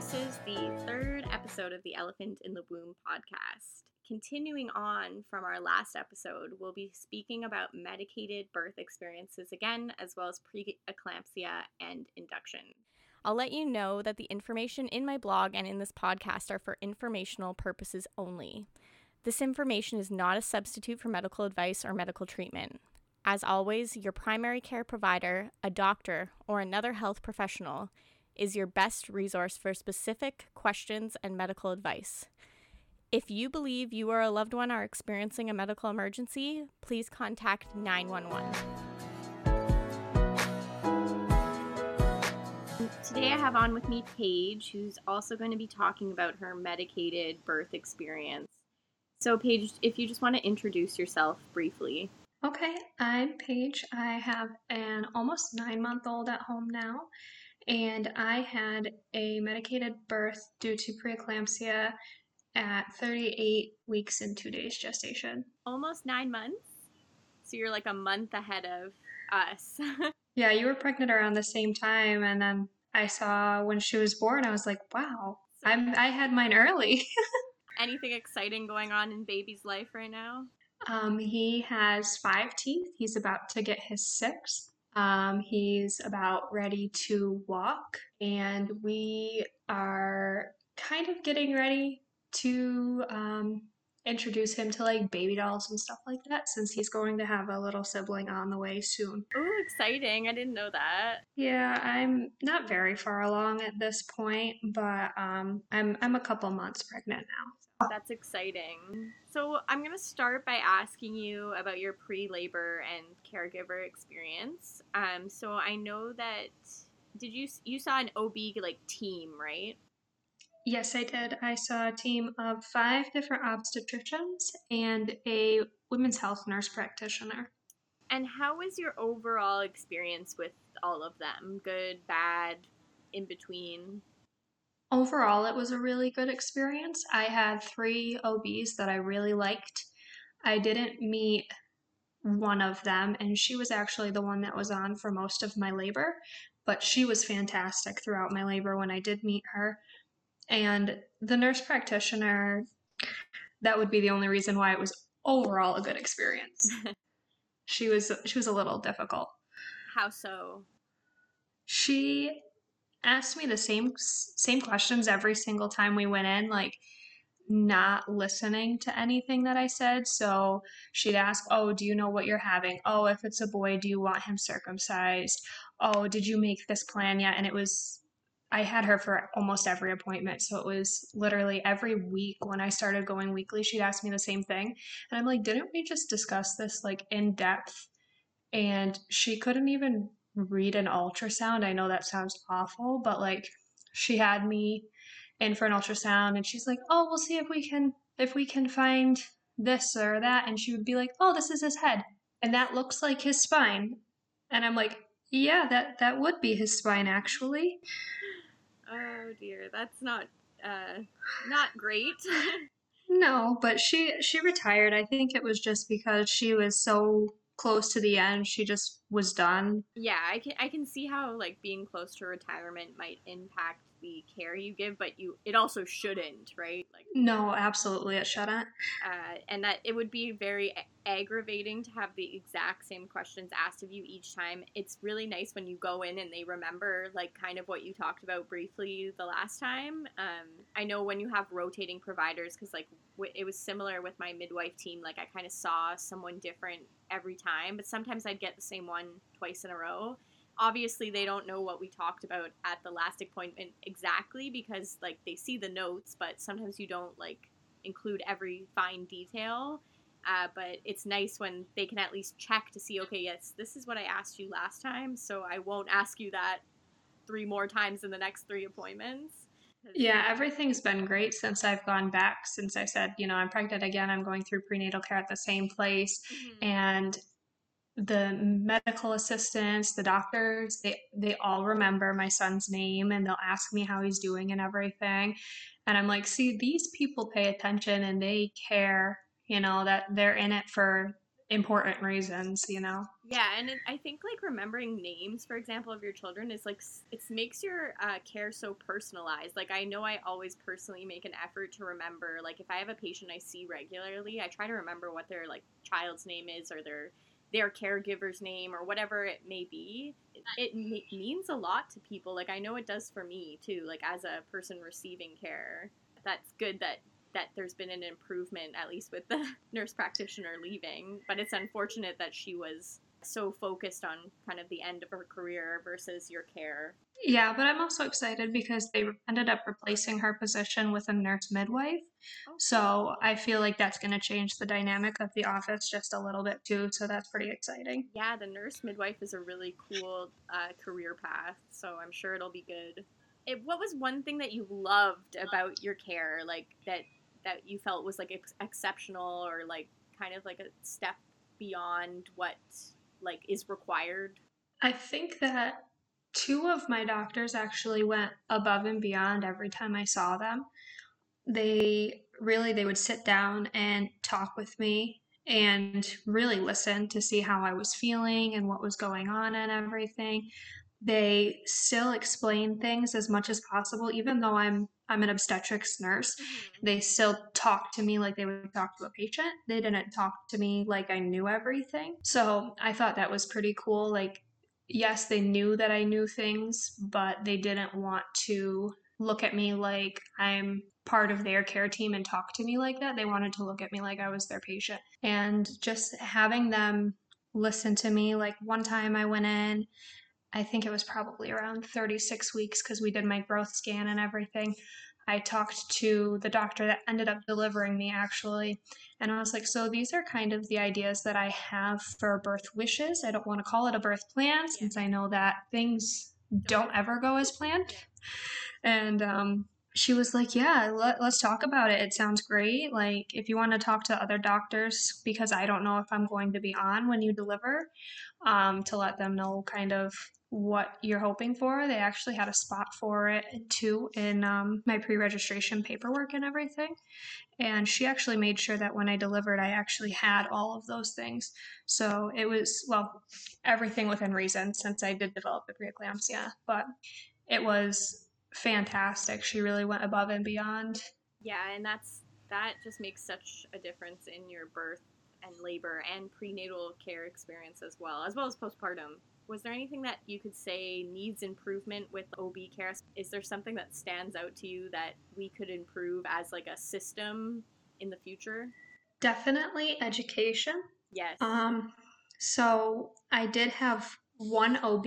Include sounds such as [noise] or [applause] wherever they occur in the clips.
this is the third episode of the Elephant in the Womb podcast. Continuing on from our last episode, we'll be speaking about medicated birth experiences again, as well as preeclampsia and induction. I'll let you know that the information in my blog and in this podcast are for informational purposes only. This information is not a substitute for medical advice or medical treatment. As always, your primary care provider, a doctor, or another health professional is your best resource for specific questions and medical advice. If you believe you or a loved one are experiencing a medical emergency, please contact 911. Today I have on with me Paige, who's also going to be talking about her medicated birth experience. So, Paige, if you just want to introduce yourself briefly. Okay, I'm Paige. I have an almost nine month old at home now, and I had a medicated birth due to preeclampsia at 38 weeks and two days gestation. Almost nine months? So, you're like a month ahead of us. [laughs] yeah, you were pregnant around the same time, and then I saw when she was born, I was like, wow, I'm, I had mine early. [laughs] Anything exciting going on in baby's life right now? Um, he has five teeth. He's about to get his sixth. Um, he's about ready to walk, and we are kind of getting ready to um, introduce him to like baby dolls and stuff like that since he's going to have a little sibling on the way soon. Oh, exciting. I didn't know that. Yeah, I'm not very far along at this point, but um I'm I'm a couple months pregnant now. That's exciting. So, I'm going to start by asking you about your pre-labor and caregiver experience. Um so I know that did you you saw an OB like team, right? Yes, I did. I saw a team of five different obstetricians and a women's health nurse practitioner. And how was your overall experience with all of them? Good, bad, in between? Overall, it was a really good experience. I had three OBs that I really liked. I didn't meet one of them, and she was actually the one that was on for most of my labor, but she was fantastic throughout my labor when I did meet her. And the nurse practitioner, that would be the only reason why it was overall a good experience. [laughs] she was she was a little difficult. How so? She asked me the same same questions every single time we went in, like not listening to anything that I said. So she'd ask, "Oh, do you know what you're having? Oh, if it's a boy, do you want him circumcised? Oh, did you make this plan yet?" And it was I had her for almost every appointment. So it was literally every week when I started going weekly, she'd ask me the same thing. And I'm like, didn't we just discuss this like in depth? And she couldn't even read an ultrasound. I know that sounds awful, but like she had me in for an ultrasound and she's like, "Oh, we'll see if we can if we can find this or that." And she would be like, "Oh, this is his head." And that looks like his spine. And I'm like, "Yeah, that that would be his spine actually." Oh dear, that's not uh not great. [laughs] no, but she she retired. I think it was just because she was so close to the end, she just was done. Yeah, I can I can see how like being close to retirement might impact the care you give, but you it also shouldn't, right? Like no, absolutely, it shouldn't. Uh, and that it would be very aggravating to have the exact same questions asked of you each time. It's really nice when you go in and they remember like kind of what you talked about briefly the last time. Um, I know when you have rotating providers because like w- it was similar with my midwife team. Like I kind of saw someone different every time, but sometimes I'd get the same one twice in a row obviously they don't know what we talked about at the last appointment exactly because like they see the notes but sometimes you don't like include every fine detail. Uh, but it's nice when they can at least check to see okay yes this is what i asked you last time so i won't ask you that three more times in the next three appointments. Yeah everything's been great since i've gone back since i said you know i'm pregnant again i'm going through prenatal care at the same place. Mm-hmm. and the medical assistants, the doctors, they they all remember my son's name and they'll ask me how he's doing and everything. And I'm like, see, these people pay attention and they care, you know, that they're in it for important reasons, you know. Yeah, and it, I think like remembering names, for example, of your children is like it makes your uh, care so personalized. Like I know I always personally make an effort to remember. Like if I have a patient I see regularly, I try to remember what their like child's name is or their their caregiver's name or whatever it may be. It, it means a lot to people. Like I know it does for me too. Like as a person receiving care, that's good that that there's been an improvement at least with the [laughs] nurse practitioner leaving. But it's unfortunate that she was so focused on kind of the end of her career versus your care. Yeah, but I'm also excited because they ended up replacing her position with a nurse midwife. Okay. So I feel like that's going to change the dynamic of the office just a little bit too. So that's pretty exciting. Yeah, the nurse midwife is a really cool uh, career path. So I'm sure it'll be good. It, what was one thing that you loved about your care, like that that you felt was like ex- exceptional or like kind of like a step beyond what like is required? I think that two of my doctors actually went above and beyond every time I saw them. They really they would sit down and talk with me and really listen to see how I was feeling and what was going on and everything. They still explain things as much as possible even though I'm I'm an obstetrics nurse. Mm-hmm. They still talk to me like they would talk to a patient. They didn't talk to me like I knew everything. So I thought that was pretty cool. Like, yes, they knew that I knew things, but they didn't want to look at me like I'm part of their care team and talk to me like that. They wanted to look at me like I was their patient. And just having them listen to me, like one time I went in, I think it was probably around 36 weeks because we did my growth scan and everything. I talked to the doctor that ended up delivering me actually. And I was like, so these are kind of the ideas that I have for birth wishes. I don't want to call it a birth plan since I know that things don't ever go as planned. And um, she was like, yeah, let, let's talk about it. It sounds great. Like, if you want to talk to other doctors, because I don't know if I'm going to be on when you deliver, um, to let them know kind of what you're hoping for. They actually had a spot for it too in um, my pre registration paperwork and everything. And she actually made sure that when I delivered, I actually had all of those things. So it was, well, everything within reason since I did develop the preeclampsia. But it was fantastic. She really went above and beyond. Yeah, and that's that just makes such a difference in your birth and labor and prenatal care experience as well, as well as postpartum was there anything that you could say needs improvement with OB care? Is there something that stands out to you that we could improve as like a system in the future? Definitely education. Yes. Um so I did have one OB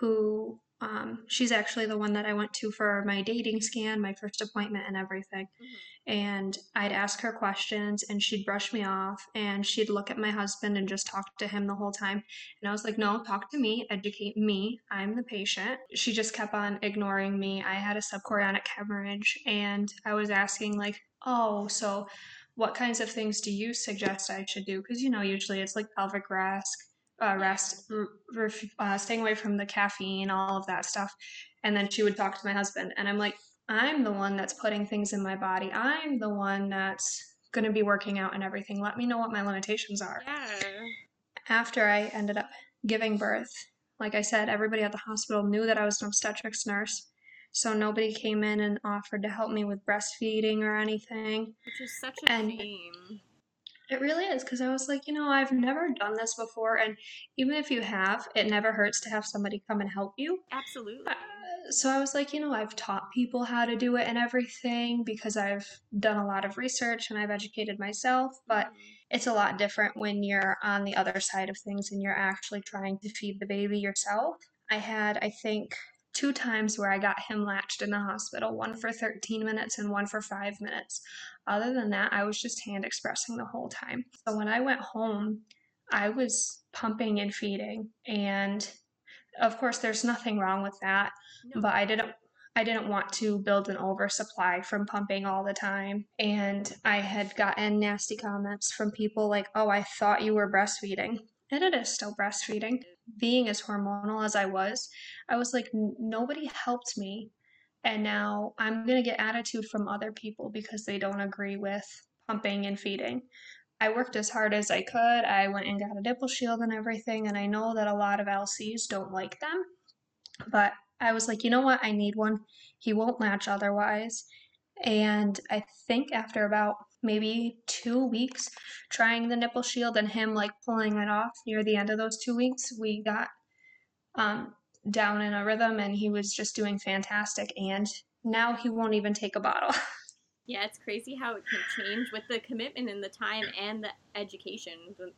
who um, she's actually the one that I went to for my dating scan, my first appointment, and everything. Mm-hmm. And I'd ask her questions, and she'd brush me off, and she'd look at my husband and just talk to him the whole time. And I was like, no, talk to me, educate me. I'm the patient. She just kept on ignoring me. I had a subchorionic hemorrhage, and I was asking, like, oh, so what kinds of things do you suggest I should do? Because, you know, usually it's like pelvic rest uh, rest, r- uh, staying away from the caffeine, all of that stuff. And then she would talk to my husband, and I'm like, I'm the one that's putting things in my body. I'm the one that's going to be working out and everything. Let me know what my limitations are. Yeah. After I ended up giving birth, like I said, everybody at the hospital knew that I was an obstetrics nurse. So nobody came in and offered to help me with breastfeeding or anything. Which is such a and shame. It really is because I was like, you know, I've never done this before, and even if you have, it never hurts to have somebody come and help you. Absolutely. Uh, so I was like, you know, I've taught people how to do it and everything because I've done a lot of research and I've educated myself, but mm-hmm. it's a lot different when you're on the other side of things and you're actually trying to feed the baby yourself. I had, I think, two times where I got him latched in the hospital, one for 13 minutes and one for five minutes. Other than that, I was just hand expressing the whole time. So when I went home, I was pumping and feeding. And of course, there's nothing wrong with that, no. but I didn't. I didn't want to build an oversupply from pumping all the time. And I had gotten nasty comments from people like, oh, I thought you were breastfeeding. And it is still breastfeeding being as hormonal as I was, I was like, nobody helped me. And now I'm going to get attitude from other people because they don't agree with pumping and feeding. I worked as hard as I could. I went and got a nipple shield and everything, and I know that a lot of LCs don't like them. But I was like, you know what? I need one. He won't latch otherwise. And I think after about maybe two weeks trying the nipple shield and him like pulling it off near the end of those two weeks, we got um, down in a rhythm and he was just doing fantastic. And now he won't even take a bottle. [laughs] Yeah, it's crazy how it can change with the commitment and the time and the education.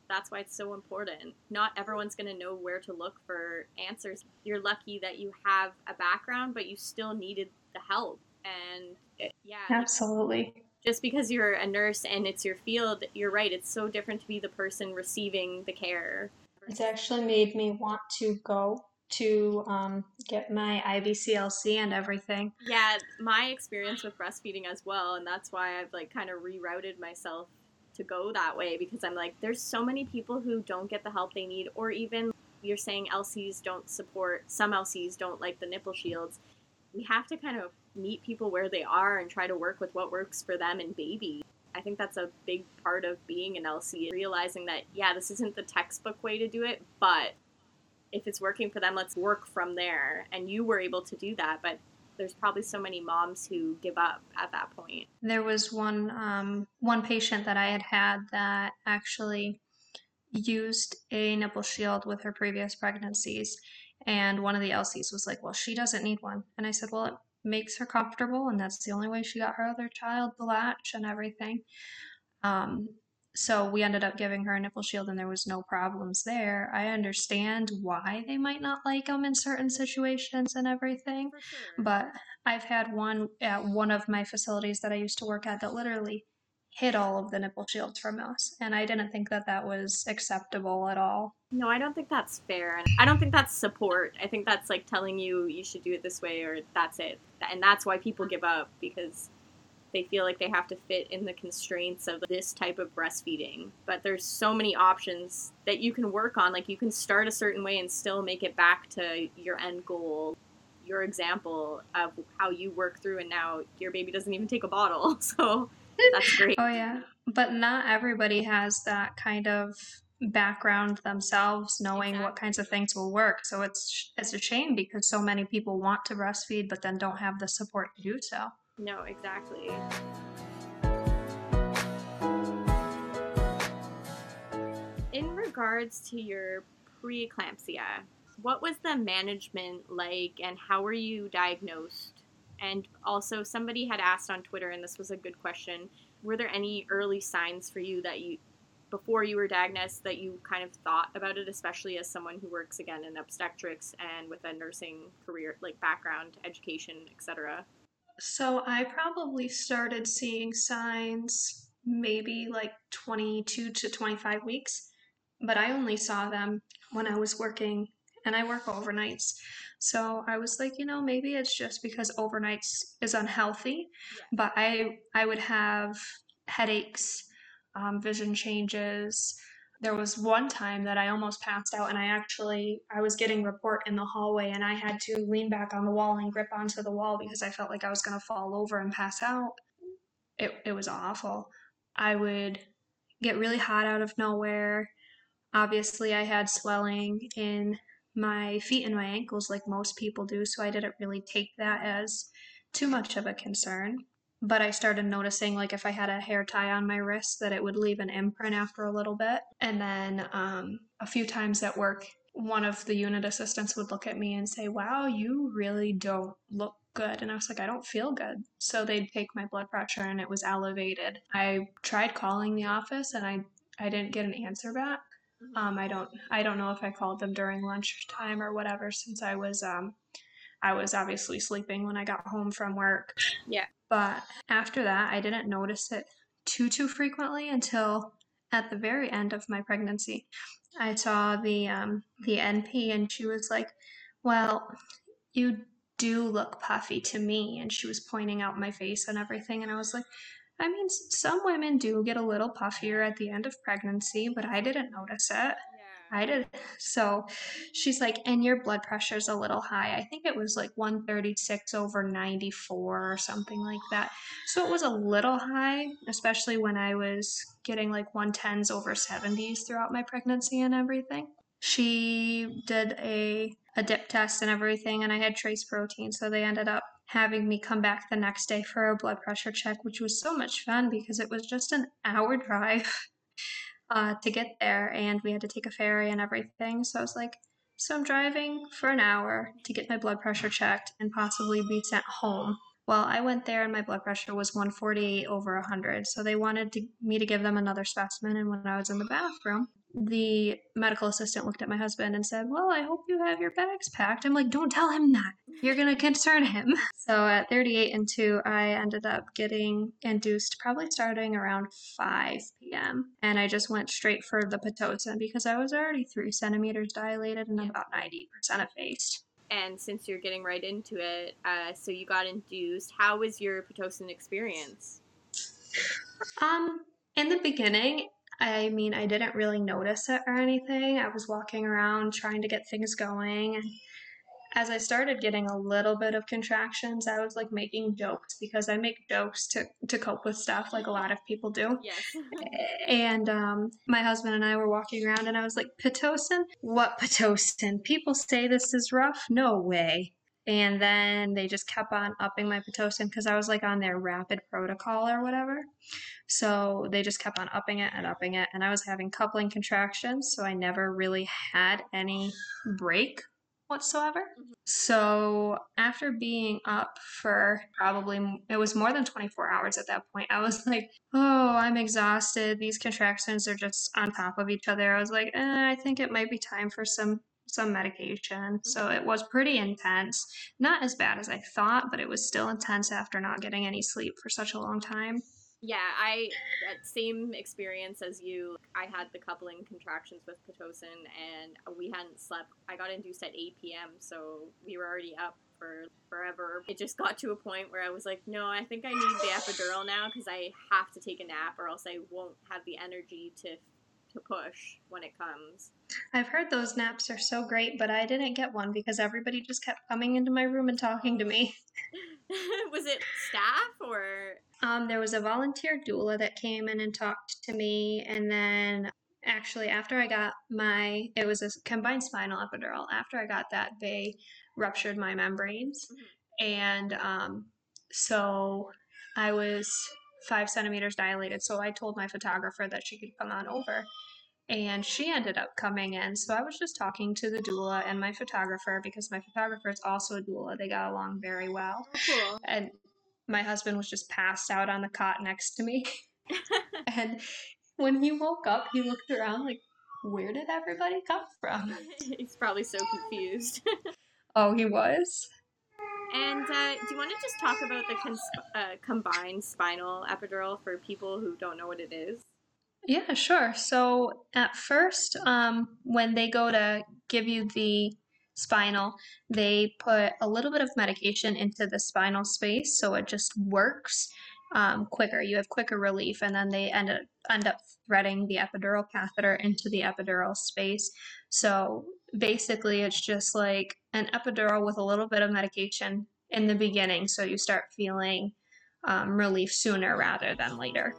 That's why it's so important. Not everyone's going to know where to look for answers. You're lucky that you have a background, but you still needed the help. And yeah, absolutely. Just because you're a nurse and it's your field, you're right. It's so different to be the person receiving the care. It's actually made me want to go to um, get my IBCLC and everything. Yeah, my experience with breastfeeding as well, and that's why I've like kind of rerouted myself to go that way because I'm like, there's so many people who don't get the help they need, or even you're saying LCs don't support, some LCs don't like the nipple shields. We have to kind of meet people where they are and try to work with what works for them and baby. I think that's a big part of being an LC, realizing that, yeah, this isn't the textbook way to do it, but if it's working for them, let's work from there. And you were able to do that, but there's probably so many moms who give up at that point. There was one um, one patient that I had had that actually used a nipple shield with her previous pregnancies, and one of the LCs was like, "Well, she doesn't need one," and I said, "Well, makes her comfortable, and that's the only way she got her other child the latch and everything." Um, so we ended up giving her a nipple shield and there was no problems there i understand why they might not like them in certain situations and everything sure. but i've had one at one of my facilities that i used to work at that literally hid all of the nipple shields from us and i didn't think that that was acceptable at all no i don't think that's fair and i don't think that's support i think that's like telling you you should do it this way or that's it and that's why people give up because they feel like they have to fit in the constraints of this type of breastfeeding. But there's so many options that you can work on. Like you can start a certain way and still make it back to your end goal. Your example of how you work through, and now your baby doesn't even take a bottle. [laughs] So that's great. oh, yeah. But not everybody has that kind of background themselves knowing exactly. what kinds of things will work so it's it's a shame because so many people want to breastfeed but then don't have the support to do so no, exactly. In regards to your preeclampsia, what was the management like and how were you diagnosed? And also, somebody had asked on Twitter, and this was a good question were there any early signs for you that you, before you were diagnosed, that you kind of thought about it, especially as someone who works again in obstetrics and with a nursing career, like background, education, etc.? So I probably started seeing signs maybe like 22 to 25 weeks, but I only saw them when I was working and I work overnights. So I was like, you know, maybe it's just because overnights is unhealthy, yeah. but I I would have headaches, um, vision changes, there was one time that I almost passed out and I actually I was getting report in the hallway and I had to lean back on the wall and grip onto the wall because I felt like I was going to fall over and pass out. It it was awful. I would get really hot out of nowhere. Obviously, I had swelling in my feet and my ankles like most people do, so I didn't really take that as too much of a concern but I started noticing like if I had a hair tie on my wrist that it would leave an imprint after a little bit. And then um, a few times at work, one of the unit assistants would look at me and say, Wow, you really don't look good. And I was like, I don't feel good. So they'd take my blood pressure and it was elevated. I tried calling the office and I, I didn't get an answer back. Um, I don't I don't know if I called them during lunchtime or whatever since I was um I was obviously sleeping when I got home from work. Yeah. But after that, I didn't notice it too too frequently until at the very end of my pregnancy. I saw the um, the NP, and she was like, "Well, you do look puffy to me," and she was pointing out my face and everything, and I was like. I mean, some women do get a little puffier at the end of pregnancy, but I didn't notice it. Yeah I did. So she's like, and your blood pressure's a little high. I think it was like 136 over 94 or something like that. So it was a little high, especially when I was getting like 110s over 70s throughout my pregnancy and everything. She did a a dip test and everything, and I had trace protein. So they ended up having me come back the next day for a blood pressure check, which was so much fun because it was just an hour [laughs] drive uh, to get there, and we had to take a ferry and everything. So I was like, so I'm driving for an hour to get my blood pressure checked and possibly be sent home. Well, I went there and my blood pressure was 148 over 100. So they wanted to, me to give them another specimen. And when I was in the bathroom, the medical assistant looked at my husband and said, Well, I hope you have your bags packed. I'm like, Don't tell him that. You're going to concern him. [laughs] So at 38 and 2, I ended up getting induced probably starting around 5 p.m. And I just went straight for the Pitocin because I was already 3 centimeters dilated and about 90% effaced. And since you're getting right into it, uh, so you got induced, how was your Pitocin experience? Um, in the beginning, I mean, I didn't really notice it or anything. I was walking around trying to get things going. And as I started getting a little bit of contractions, I was like making jokes because I make jokes to, to cope with stuff like a lot of people do. Yes. [laughs] and um, my husband and I were walking around and I was like, Pitocin? What Pitocin? People say this is rough? No way. And then they just kept on upping my Pitocin because I was like on their rapid protocol or whatever. So they just kept on upping it and upping it. And I was having coupling contractions. So I never really had any break whatsoever. So after being up for probably, it was more than 24 hours at that point, I was [laughs] like, oh, I'm exhausted. These contractions are just on top of each other. I was like, eh, I think it might be time for some some medication. So mm-hmm. it was pretty intense. Not as bad as I thought, but it was still intense after not getting any sleep for such a long time. Yeah, I same experience as you. I had the coupling contractions with pitocin, and we hadn't slept. I got induced at 8 p.m., so we were already up for forever. It just got to a point where I was like, no, I think I need the epidural now because I have to take a nap, or else I won't have the energy to to push when it comes. I've heard those naps are so great, but I didn't get one because everybody just kept coming into my room and talking to me. [laughs] was it staff or? Um, there was a volunteer doula that came in and talked to me, and then actually after I got my, it was a combined spinal epidural. After I got that, they ruptured my membranes, mm-hmm. and um, so I was five centimeters dilated. So I told my photographer that she could come on over. And she ended up coming in. So I was just talking to the doula and my photographer because my photographer is also a doula. They got along very well. Oh, cool. And my husband was just passed out on the cot next to me. [laughs] and when he woke up, he looked around like, where did everybody come from? [laughs] He's probably so confused. [laughs] oh, he was? And uh, do you want to just talk about the cons- uh, combined spinal epidural for people who don't know what it is? Yeah, sure. So at first, um, when they go to give you the spinal, they put a little bit of medication into the spinal space so it just works um, quicker. You have quicker relief, and then they end up, end up threading the epidural catheter into the epidural space. So basically it's just like an epidural with a little bit of medication in the beginning so you start feeling um, relief sooner rather than later.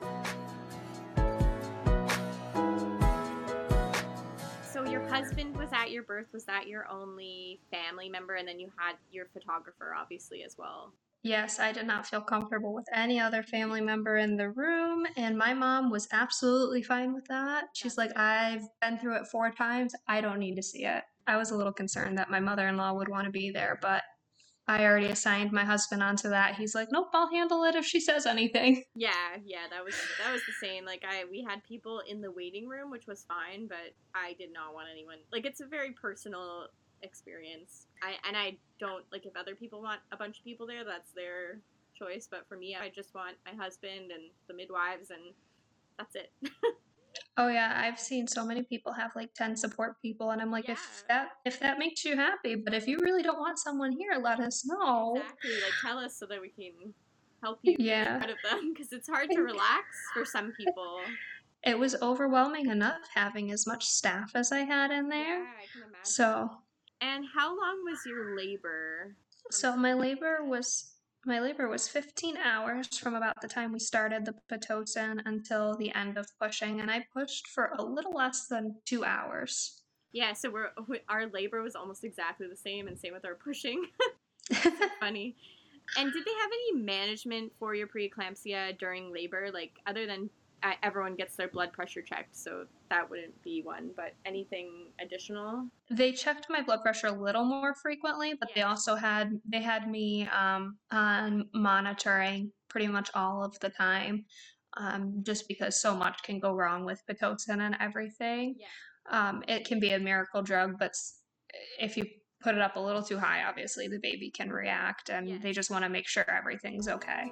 So your husband was at your birth. Was that your only family member? And then you had your photographer, obviously, as well. Yes, I did not feel comfortable with any other family member in the room, and my mom was absolutely fine with that. She's like, I've been through it four times. I don't need to see it. I was a little concerned that my mother in law would want to be there, but I already assigned my husband onto that. He's like, "Nope, I'll handle it if she says anything." [laughs] Yeah, yeah, that was that was the same. Like I we had people in the waiting room, which was fine, but I did not want anyone. Like it's a very personal experience. I and I don't like if other people want a bunch of people there, that's their choice. But for me, I just want my husband and the midwives, and that's it. [laughs] oh yeah, I've seen so many people have like ten support people, and I'm like, yeah. if that if that makes you happy, but if you really don't want someone here, let us know. Exactly, like tell us so that we can help you yeah. out of them because it's hard to relax for some people. it was overwhelming enough having as much staff as I had in there. Yeah, I can imagine. So, and how long was your labor? so my labor was my labor was 15 hours from about the time we started the pitocin until the end of pushing, and I pushed for a little less than two hours. Yeah, so we're our labor was almost exactly the same, and same with our pushing. [laughs] [laughs] Funny. And did they have any management for your preeclampsia during labor, like other than everyone gets their blood pressure checked, so that wouldn't be one, but anything additional? they checked my blood pressure a little more frequently, but they also had they had me um, on monitoring pretty much all of the time, um, just because so much can go wrong with pitocin and everything. Yeah. Um, it can be a miracle drug, but if you put it up a little too high, obviously the baby can react, and Yes. they just want to make sure everything's okay.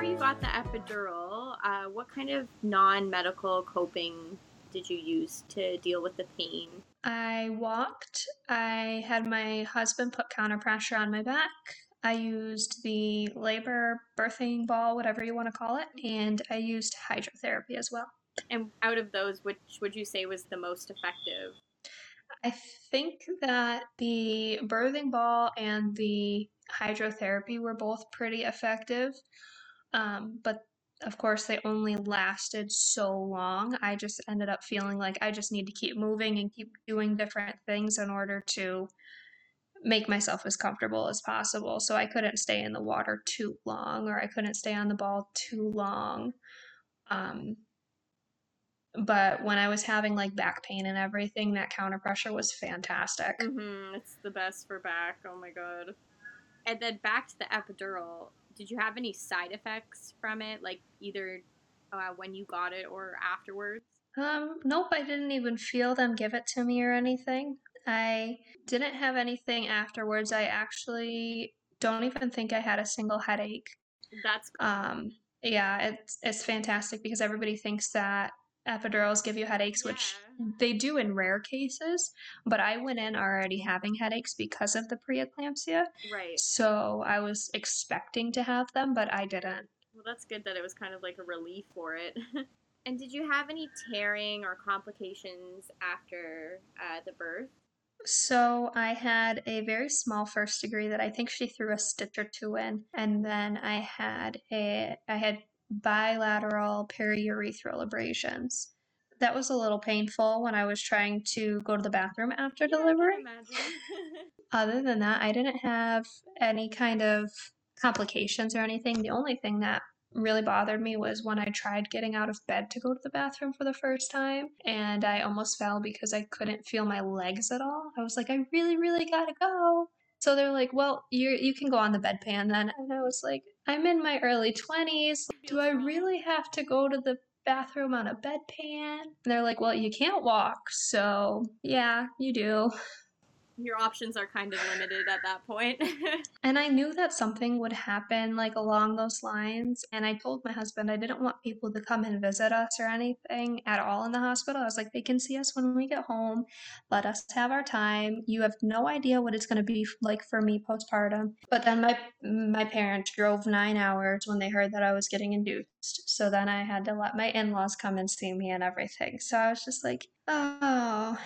Before you got the epidural, uh, what kind of non-medical coping did you use to deal with the pain? I walked. I had my husband put counter pressure on my back. I used the labor birthing ball, whatever you want to call it, and I used hydrotherapy as well. And out of those, which would you say was the most effective? I think that the birthing ball and the hydrotherapy were both pretty effective, um, but of course, they only lasted so long. I just ended up feeling like I just need to keep moving and keep doing different things in order to make myself as comfortable as possible. So I couldn't stay in the water too long or I couldn't stay on the ball too long. Um, but when I was having like back pain and everything, that counter pressure was fantastic. Mm-hmm. It's the best for back. Oh my god. And then back to the epidural. Did you have any side effects from it, like either uh, when you got it or afterwards? Um, nope, I didn't even feel them give it to me or anything. I didn't have anything afterwards. I actually don't even think I had a single headache. That's Um, yeah, it's it's fantastic because everybody thinks that epidurals give you headaches, which Yeah. they do in rare cases, but I went in already having headaches because of the preeclampsia. right. So I was expecting to have them, but I didn't. Well, that's good that it was kind of like a relief for it. [laughs] and did you have any tearing or complications after uh, the birth? So I had a very small first degree that I think she threw a stitch or two in, and then I had a I had bilateral periurethral abrasions. That was a little painful when I was trying to go to the bathroom after Yeah, delivery. [laughs] Other than that, I didn't have any kind of complications or anything. The only thing that really bothered me was when I tried getting out of bed to go to the bathroom for the first time and I almost fell because I couldn't feel my legs at all. I was like, I really, really gotta go. So they're like, well, you you can go on the bedpan then. And I was like, I'm in my early 20s. Do I really have to go to the bathroom on a bedpan? And they're like, well, you can't walk. So yeah, you do. Your options are kind of limited at that point. [laughs] And I knew that something would happen like along those lines. And I told my husband I didn't want people to come and visit us or anything at all in the hospital. I was like, they can see us when we get home. Let us have our time. You have no idea what it's going to be like for me postpartum. But then my my parents drove nine hours when they heard that I was getting induced. So then I had to let my in-laws come and see me and everything. So I was just like, oh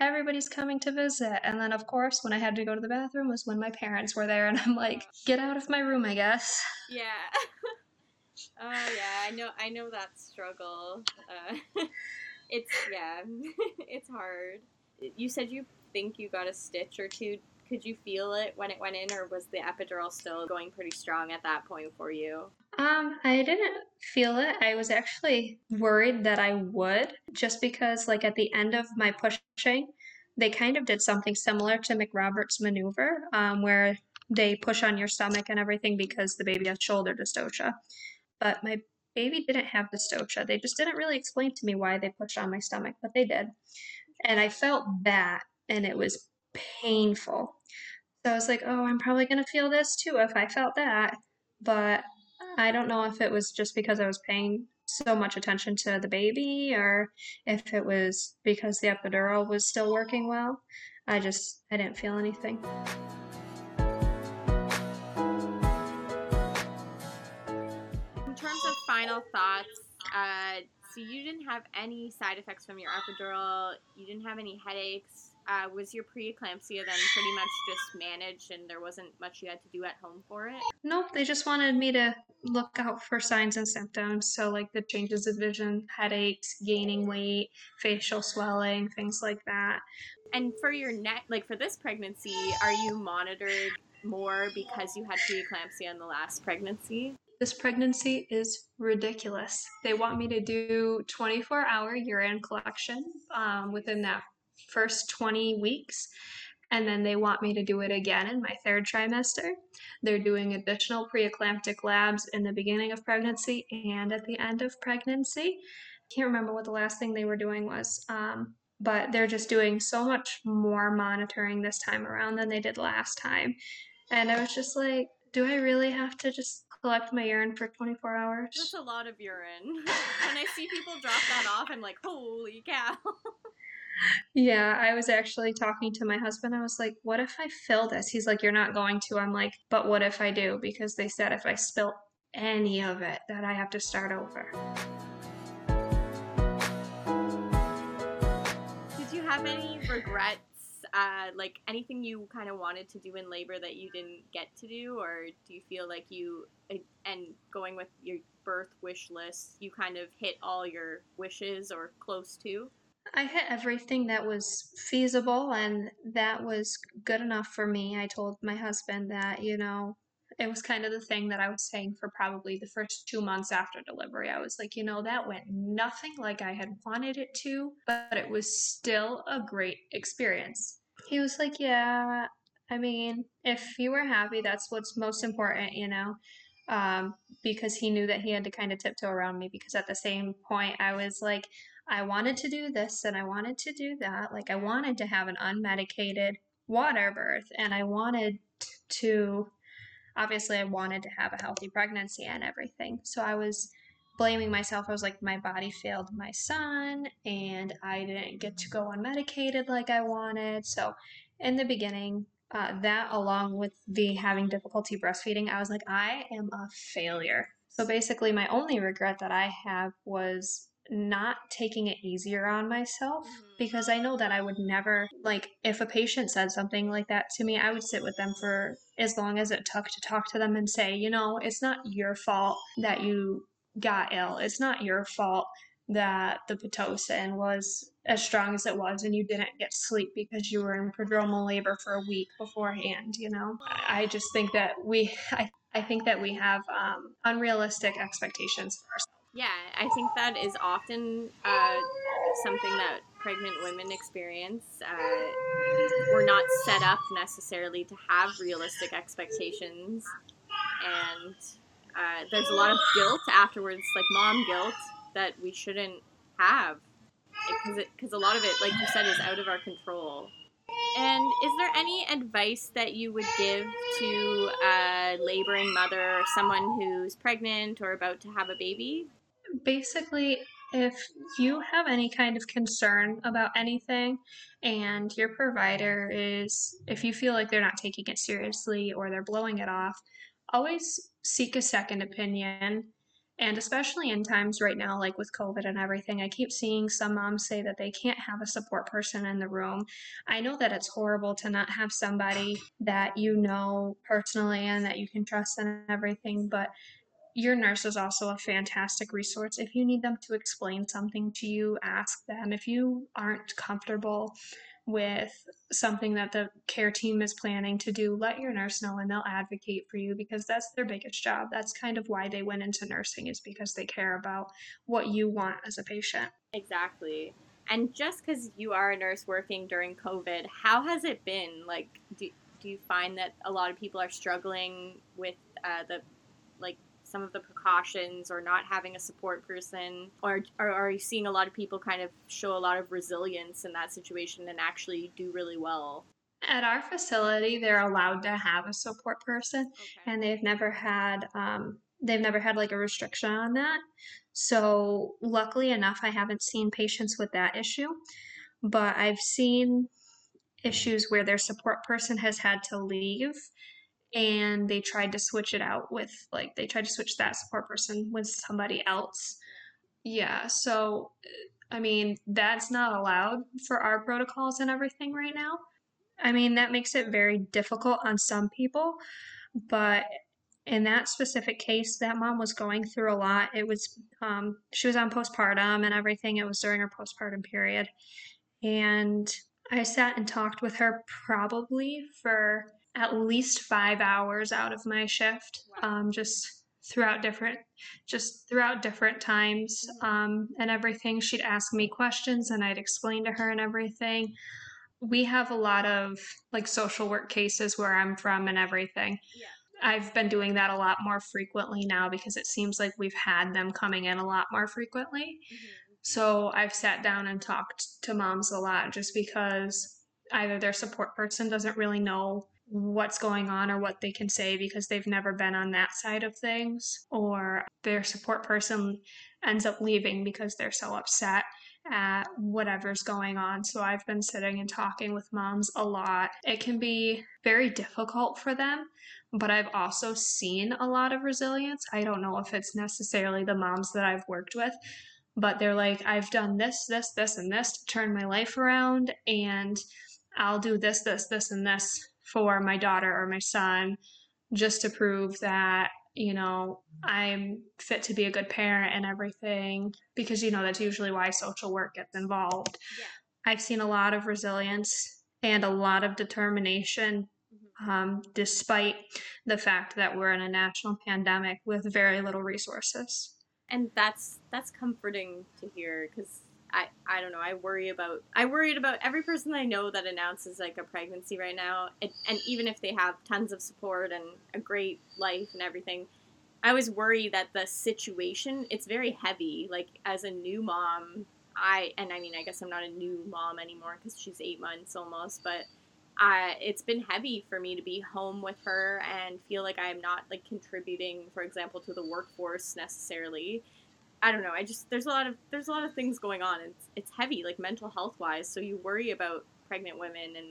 everybody's coming to visit. And then, of course, when I had to go to the bathroom was when my parents were there, and I'm like, get out of my room, I guess. yeah. [laughs] oh yeah, I know. I know that struggle. Uh, [laughs] it's yeah, [laughs] it's hard. You said you think you got a stitch or two. Could you feel it when it went in, or was the epidural still going pretty strong at that point for you? Um, I didn't feel it. I was actually worried that I would, just because, like, at the end of my pushing, they kind of did something similar to McRoberts maneuver, um, where they push on your stomach and everything because the baby has shoulder dystocia. But my baby didn't have dystocia. They just didn't really explain to me why they pushed on my stomach, but they did. And I felt that, and it was painful. So I was like, oh, I'm probably going to feel this too if I felt that. But I don't know if it was just because I was paying so much attention to the baby or if it was because the epidural was still working well. I just, I didn't feel anything. In terms of final thoughts. Uh, so you didn't have any side effects from your epidural. You didn't have any headaches. Uh, was your preeclampsia then pretty much just managed, and there wasn't much you had to do at home for it? Nope, they just wanted me to look out for signs and symptoms. So, like the changes of vision, headaches, gaining weight, facial swelling, things like that. And for your neck, like for this pregnancy, are you monitored more because you had preeclampsia in the last pregnancy? This pregnancy is ridiculous. They want me to do 24 hour urine collection um, within that first 20 weeks. And then they want me to do it again in my third trimester. They're doing additional preeclamptic labs in the beginning of pregnancy and at the end of pregnancy. Can't remember what the last thing they were doing was, um, but they're just doing so much more monitoring this time around than they did last time. And I was just like, do I really have to just collect my urine for 24 hours? That's a lot of urine. [laughs] when I see people drop that off, I'm like, holy cow. [laughs] Yeah, I was actually talking to my husband. I was like, what if I fill this? He's like, you're not going to. I'm like, but what if I do? Because they said if I spill any of it, that I have to start over. Did you have any regrets? Uh, like anything you kind of wanted to do in labor that you didn't get to do, or do you feel like you, and going with your birth wish list, you kind of hit all your wishes or close to? I hit everything that was feasible and that was good enough for me. I told my husband that, you know, it was kind of the thing that I was saying for probably the first two months after delivery. I was like, you know, that went nothing like I had wanted it to, but it was still a great experience. He was like, yeah, I mean, if you were happy, that's what's most important, you know, um, because he knew that he had to kind of tiptoe around me because at the same point, I was like, I wanted to do this and I wanted to do that. Like, I wanted to have an unmedicated water birth and I wanted to, obviously, I wanted to have a healthy pregnancy and everything. So I was blaming myself. I was like, my body failed my son and I didn't get to go unmedicated like I wanted. So, in the beginning, uh, that along with the having difficulty breastfeeding, I was like, I am a failure. So basically, my only regret that I have was not taking it easier on myself mm-hmm. because I know that I would never, like, if a patient said something like that to me, I would sit with them for as long as it took to talk to them and say, you know, it's not your fault that you got ill. It's not your fault that the Pitocin was as strong as it was and you didn't get sleep because you were in prodromal labor for a week beforehand, you know? I just think that we, [laughs] I, I think that we have um, unrealistic expectations for ourselves yeah, I think that is often uh, something that pregnant women experience. Uh, we're not set up necessarily to have realistic expectations, and uh, there's a lot of guilt afterwards, like mom guilt, that we shouldn't have, because because a lot of it, like you said, is out of our control. And is there any advice that you would give to a laboring mother or someone who's pregnant or about to have a baby? Basically, if you have any kind of concern about anything and your provider is, if you feel like they're not taking it seriously or they're blowing it off, always seek a second opinion. And especially in times right now, like with COVID and everything, I keep seeing some moms say that they can't have a support person in the room. I know that it's horrible to not have somebody that you know personally and that you can trust and everything, but your nurse is also a fantastic resource. If you need them to explain something to you, ask them. If you aren't comfortable with something that the care team is planning to do, let your nurse know and they'll advocate for you because that's their biggest job. That's kind of why they went into nursing, is because they care about what you want as a patient. Exactly. And just because you are a nurse working during COVID, how has it been? Like, do, do you find that a lot of people are struggling with uh, the like some of the precautions or not having a support person or, or are you seeing a lot of people kind of show a lot of resilience in that situation and actually do really well at our facility they're allowed to have a support person okay. and they've never had um, they've never had like a restriction on that so luckily enough i haven't seen patients with that issue but i've seen issues where their support person has had to leave and they tried to switch it out with like they tried to switch that support person with somebody else. Yeah, so I mean, that's not allowed for our protocols and everything right now. I mean, that makes it very difficult on some people, but in that specific case, that mom was going through a lot. It was, um, she was on postpartum and everything. It was during her postpartum period. And I sat and talked with her probably for at least five hours out of my shift, um, just throughout different just throughout different times um, and everything. She'd ask me questions and i'd explain to her and everything. We have a lot of like social work cases where i'm from and everything. Yeah. i've been doing that a lot more frequently now because it seems like we've had them coming in a lot more frequently. So I've sat down and talked to moms a lot just because either their support person doesn't really know what's going on or what they can say because they've never been on that side of things, or their support person ends up leaving because they're so upset at whatever's going on. So I've been sitting and talking with moms a lot. It can be very difficult for them, but I've also seen a lot of resilience. I don't know if it's necessarily the moms that I've worked with, but they're like, I've done this, this, this, and this to turn my life around, and I'll do this, this, this, and this for my daughter or my son just to prove that, you know, I'm fit to be a good parent and everything, because, you know, that's usually why social work gets involved. Yeah. I've seen a lot of resilience and a lot of determination Mhm. um, despite the fact that we're in a national pandemic with very little resources. and that's that's comforting to hear because I I don't know I worry about I worried about every person I know that announces like a pregnancy right now and, and even if they have tons of support and a great life and everything I always worry that the situation it's very heavy like as a new mom I and I mean I guess I'm not a new mom anymore because she's eight months almost but I, it's been heavy for me to be home with her and feel like I'm not like contributing, for example, to the workforce necessarily. I don't know. I just there's a lot of there's a lot of things going on. It's it's heavy, like mental health wise. So you worry about pregnant women and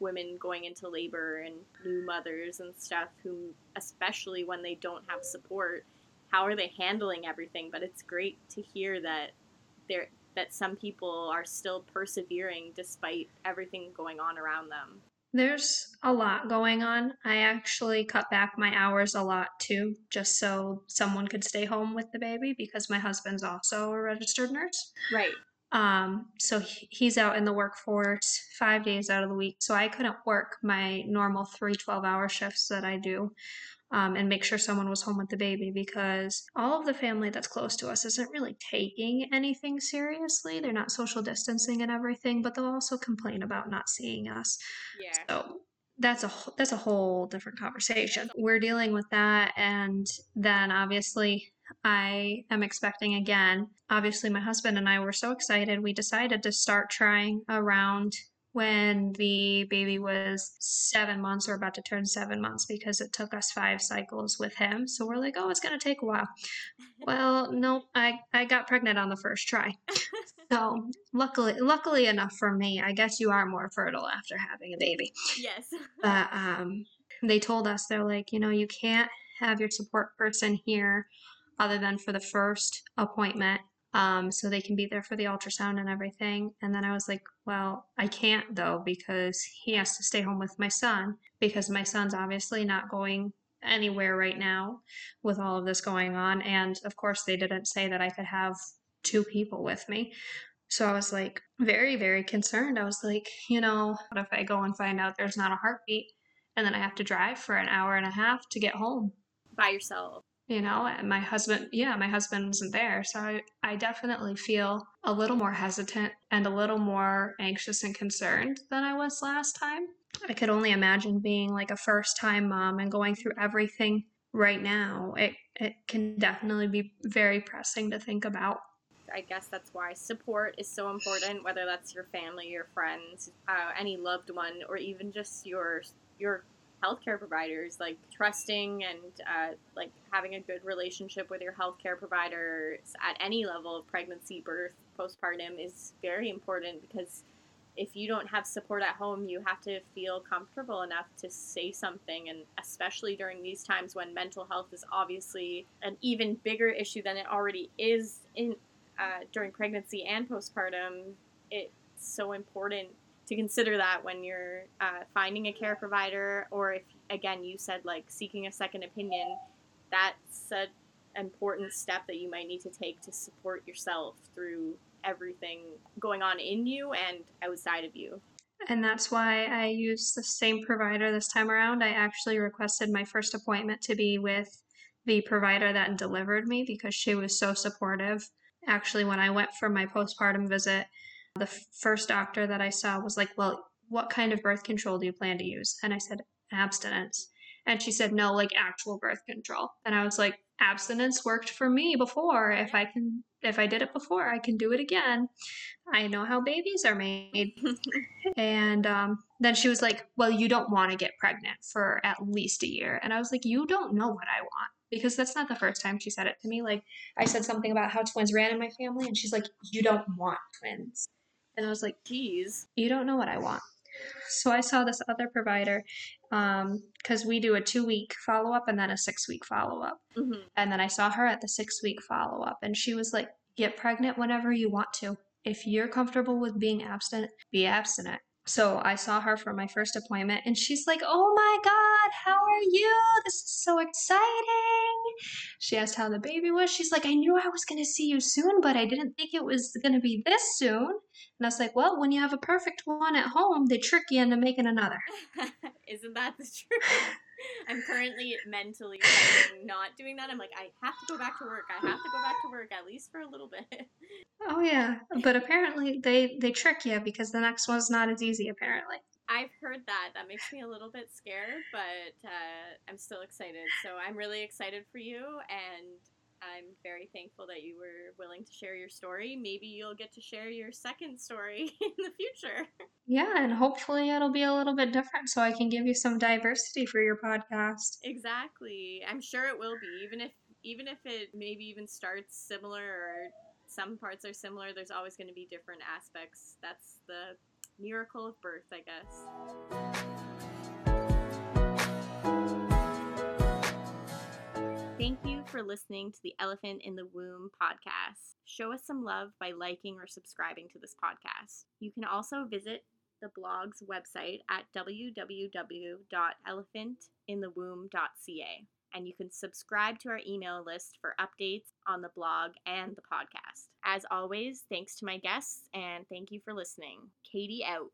women going into labor and new mothers and stuff who, especially when they don't have support, how are they handling everything? But it's great to hear that there that some people are still persevering despite everything going on around them. There's a lot going on. I actually cut back my hours a lot too, just so someone could stay home with the baby because my husband's also a registered nurse. Right. Um, so he's out in the workforce five days out of the week. So I couldn't work my normal three 12 hour shifts that I do um, and make sure someone was home with the baby because all of the family that's close to us isn't really taking anything seriously. They're not social distancing and everything, but they'll also complain about not seeing us. Yeah. So that's a that's a whole different conversation. We're dealing with that, and then obviously I am expecting again. Obviously, my husband and I were so excited. We decided to start trying around when the baby was seven months or about to turn seven months because it took us five cycles with him. So we're like, oh, it's going to take a while. [laughs] Well, no, I, I got pregnant on the first try. [laughs] So luckily, luckily enough for me, I guess you are more fertile after having a baby. yes. [laughs] But um, they told us they're like, you know, you can't have your support person here other than for the first appointment. Um, so they can be there for the ultrasound and everything. And then I was like, well, I can't though because he has to stay home with my son because my son's obviously not going anywhere right now with all of this going on. And of course, they didn't say that I could have two people with me. So I was like very, very concerned. I was like, you know, what if I go and find out there's not a heartbeat and then I have to drive for an hour and a half to get home? By yourself. You know, and my husband, yeah, my husband wasn't there. So I, I definitely feel a little more hesitant and a little more anxious and concerned than I was last time. I could only imagine being like a first time mom and going through everything right now. It, it can definitely be very pressing to think about. I guess that's why support is so important, whether that's your family, your friends, uh, any loved one, or even just your your healthcare providers. Like trusting and uh, like having a good relationship with your healthcare providers at any level of pregnancy, birth, postpartum is very important because if you don't have support at home, you have to feel comfortable enough to say something. And especially during these times when mental health is obviously an even bigger issue than it already is in uh, during pregnancy and postpartum, it's so important to consider that when you're uh, finding a care provider, or if again you said like seeking a second opinion, that's an important step that you might need to take to support yourself through everything going on in you and outside of you. And that's why I used the same provider this time around. I actually requested my first appointment to be with the provider that delivered me because she was so supportive. Actually, when I went for my postpartum visit, the first doctor that I saw was like, Well, what kind of birth control do you plan to use? And I said, Abstinence. And she said, No, like actual birth control. And I was like, Abstinence worked for me before. If I can, if I did it before, I can do it again. I know how babies are made. [laughs] and um, then she was like, Well, you don't want to get pregnant for at least a year. And I was like, You don't know what I want because that's not the first time she said it to me. Like, I said something about how twins ran in my family, and she's like, You don't want twins. And I was like, Geez. You don't know what I want. So I saw this other provider because um, we do a two week follow up and then a six week follow up. Mm-hmm. And then I saw her at the six week follow up, and she was like, Get pregnant whenever you want to. If you're comfortable with being abstinent, be abstinent. So I saw her for my first appointment and she's like, Oh my God, how are you? This is so exciting. She asked how the baby was. She's like, I knew I was going to see you soon, but I didn't think it was going to be this soon. And I was like, Well, when you have a perfect one at home, they trick you into making another. [laughs] Isn't that the truth? I'm currently mentally not doing that. I'm like, I have to go back to work. I have to go back to work at least for a little bit. Oh yeah, but apparently they they trick you because the next one's not as easy. Apparently. I've heard that. That makes me a little bit scared, but uh, I'm still excited. So I'm really excited for you, and I'm very thankful that you were willing to share your story. Maybe you'll get to share your second story [laughs] in the future. Yeah, and hopefully it'll be a little bit different so I can give you some diversity for your podcast. Exactly. I'm sure it will be. Even if even if it maybe even starts similar or some parts are similar, there's always going to be different aspects. That's the miracle of birth, I guess. Thank you for listening to the Elephant in the Womb podcast. Show us some love by liking or subscribing to this podcast. You can also visit the blog's website at www.elephantinthewomb.ca and you can subscribe to our email list for updates on the blog and the podcast. As always, thanks to my guests and thank you for listening. Katie out.